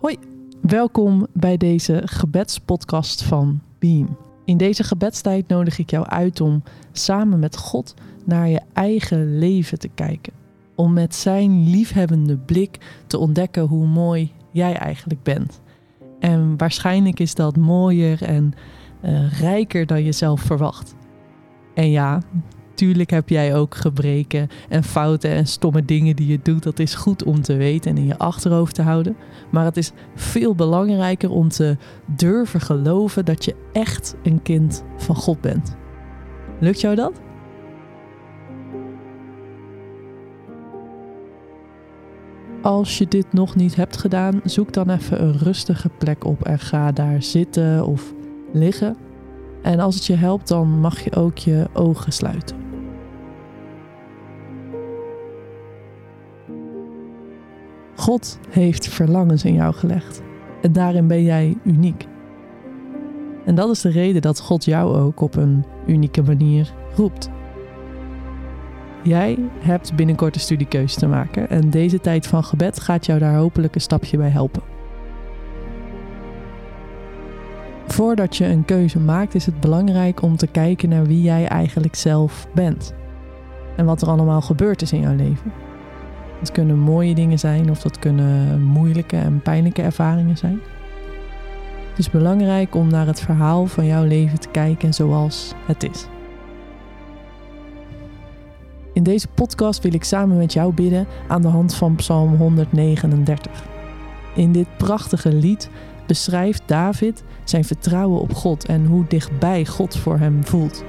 Hoi, welkom bij deze gebedspodcast van Beam. In deze gebedstijd nodig ik jou uit om samen met God naar je eigen leven te kijken. Om met zijn liefhebbende blik te ontdekken hoe mooi jij eigenlijk bent. En waarschijnlijk is dat mooier en uh, rijker dan je zelf verwacht. En ja, Tuurlijk heb jij ook gebreken en fouten en stomme dingen die je doet. Dat is goed om te weten en in je achterhoofd te houden. Maar het is veel belangrijker om te durven geloven dat je echt een kind van God bent. Lukt jou dat? Als je dit nog niet hebt gedaan, zoek dan even een rustige plek op en ga daar zitten of liggen. En als het je helpt, dan mag je ook je ogen sluiten. God heeft verlangens in jou gelegd. En daarin ben jij uniek. En dat is de reden dat God jou ook op een unieke manier roept. Jij hebt binnenkort een studiekeuze te maken en deze tijd van gebed gaat jou daar hopelijk een stapje bij helpen. Voordat je een keuze maakt, is het belangrijk om te kijken naar wie jij eigenlijk zelf bent en wat er allemaal gebeurd is in jouw leven. Het kunnen mooie dingen zijn of dat kunnen moeilijke en pijnlijke ervaringen zijn. Het is belangrijk om naar het verhaal van jouw leven te kijken zoals het is. In deze podcast wil ik samen met jou bidden aan de hand van Psalm 139. In dit prachtige lied beschrijft David zijn vertrouwen op God en hoe dichtbij God voor hem voelt.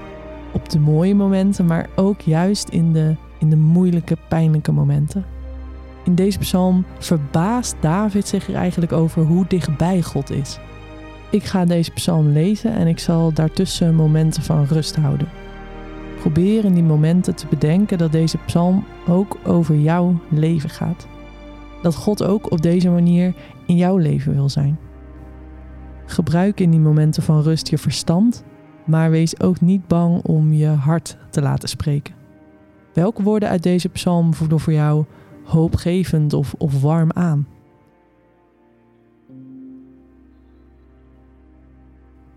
Op de mooie momenten, maar ook juist in de, in de moeilijke, pijnlijke momenten. In deze psalm verbaast David zich er eigenlijk over hoe dichtbij God is. Ik ga deze psalm lezen en ik zal daartussen momenten van rust houden. Probeer in die momenten te bedenken dat deze psalm ook over jouw leven gaat. Dat God ook op deze manier in jouw leven wil zijn. Gebruik in die momenten van rust je verstand, maar wees ook niet bang om je hart te laten spreken. Welke woorden uit deze psalm voelen voor jou hoopgevend of, of warm aan.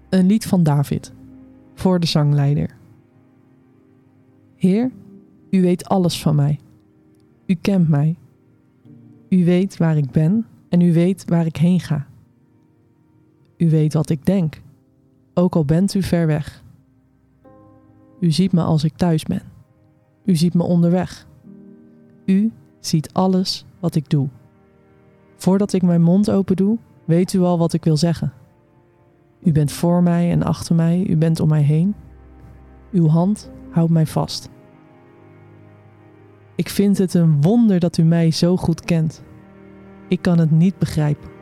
Een lied van David voor de zangleider. Heer, u weet alles van mij. U kent mij. U weet waar ik ben en u weet waar ik heen ga. U weet wat ik denk, ook al bent u ver weg. U ziet me als ik thuis ben. U ziet me onderweg. U ziet alles wat ik doe. Voordat ik mijn mond open doe, weet u al wat ik wil zeggen. U bent voor mij en achter mij, u bent om mij heen. Uw hand houdt mij vast. Ik vind het een wonder dat u mij zo goed kent. Ik kan het niet begrijpen.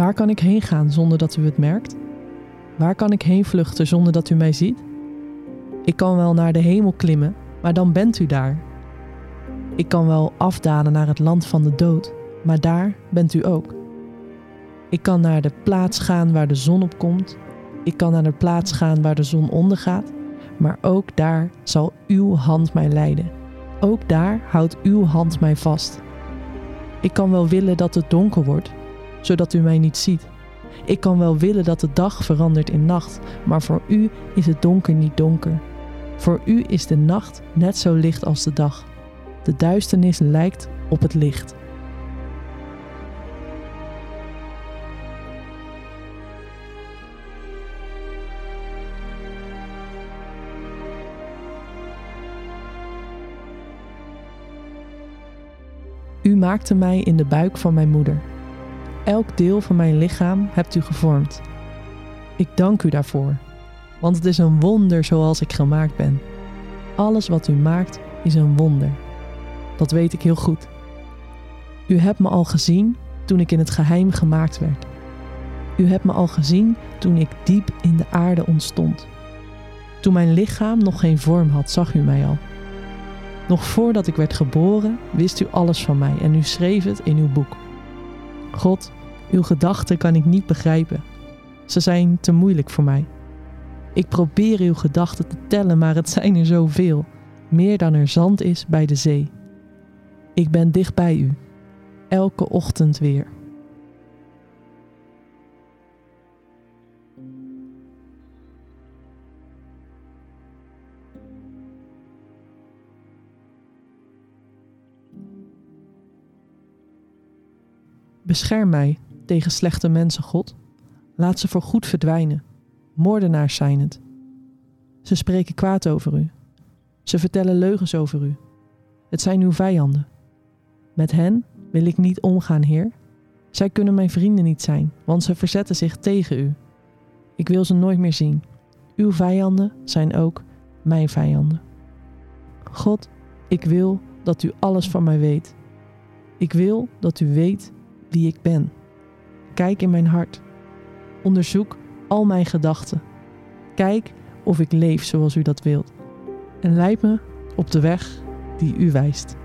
Waar kan ik heen gaan zonder dat u het merkt? Waar kan ik heen vluchten zonder dat u mij ziet? Ik kan wel naar de hemel klimmen, maar dan bent u daar. Ik kan wel afdalen naar het land van de dood, maar daar bent u ook. Ik kan naar de plaats gaan waar de zon opkomt. Ik kan naar de plaats gaan waar de zon ondergaat, maar ook daar zal uw hand mij leiden. Ook daar houdt uw hand mij vast. Ik kan wel willen dat het donker wordt, zodat u mij niet ziet. Ik kan wel willen dat de dag verandert in nacht, maar voor u is het donker niet donker. Voor u is de nacht net zo licht als de dag. De duisternis lijkt op het licht. U maakte mij in de buik van mijn moeder. Elk deel van mijn lichaam hebt u gevormd. Ik dank u daarvoor, want het is een wonder zoals ik gemaakt ben. Alles wat u maakt is een wonder. Dat weet ik heel goed. U hebt me al gezien toen ik in het geheim gemaakt werd. U hebt me al gezien toen ik diep in de aarde ontstond. Toen mijn lichaam nog geen vorm had, zag u mij al. Nog voordat ik werd geboren, wist u alles van mij en u schreef het in uw boek. God, Uw gedachten kan ik niet begrijpen. Ze zijn te moeilijk voor mij. Ik probeer uw gedachten te tellen, maar het zijn er zoveel. Meer dan er zand is bij de zee. Ik ben dicht bij u. Elke ochtend weer. Bescherm mij tegen slechte mensen, God. Laat ze voor goed verdwijnen. Moordenaars zijn het. Ze spreken kwaad over u. Ze vertellen leugens over u. Het zijn uw vijanden. Met hen wil ik niet omgaan, Heer. Zij kunnen mijn vrienden niet zijn, want ze verzetten zich tegen u. Ik wil ze nooit meer zien. Uw vijanden zijn ook mijn vijanden. God, ik wil dat u alles van mij weet. Ik wil dat u weet wie ik ben. Kijk in mijn hart. Onderzoek al mijn gedachten. Kijk of ik leef zoals u dat wilt. En leid me op de weg die u wijst.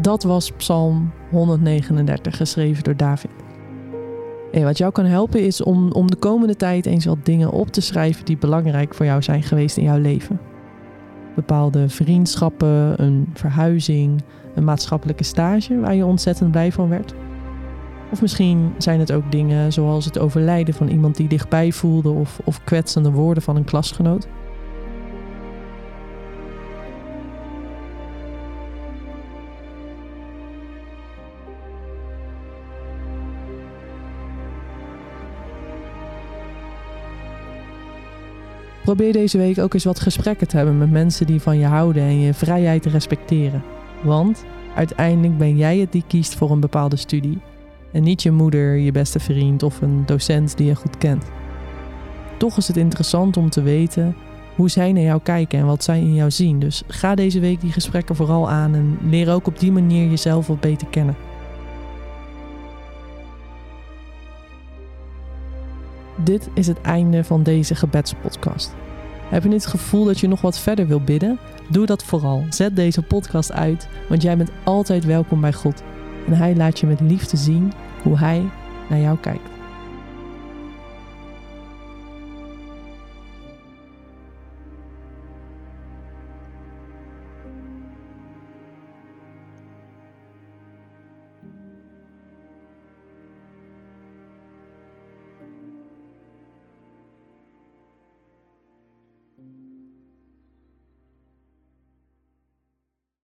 Dat was Psalm 139, geschreven door David. Hey, wat jou kan helpen is om, om de komende tijd eens wat dingen op te schrijven die belangrijk voor jou zijn geweest in jouw leven. Bepaalde vriendschappen, een verhuizing, een maatschappelijke stage waar je ontzettend blij van werd. Of misschien zijn het ook dingen zoals het overlijden van iemand die dichtbij voelde of, of kwetsende woorden van een klasgenoot. Probeer deze week ook eens wat gesprekken te hebben met mensen die van je houden en je vrijheid te respecteren. Want uiteindelijk ben jij het die kiest voor een bepaalde studie. En niet je moeder, je beste vriend of een docent die je goed kent. Toch is het interessant om te weten hoe zij naar jou kijken en wat zij in jou zien. Dus ga deze week die gesprekken vooral aan en leer ook op die manier jezelf wat beter kennen. Dit is het einde van deze gebedspodcast. Heb je het gevoel dat je nog wat verder wil bidden? Doe dat vooral. Zet deze podcast uit, want jij bent altijd welkom bij God. En Hij laat je met liefde zien hoe Hij naar jou kijkt.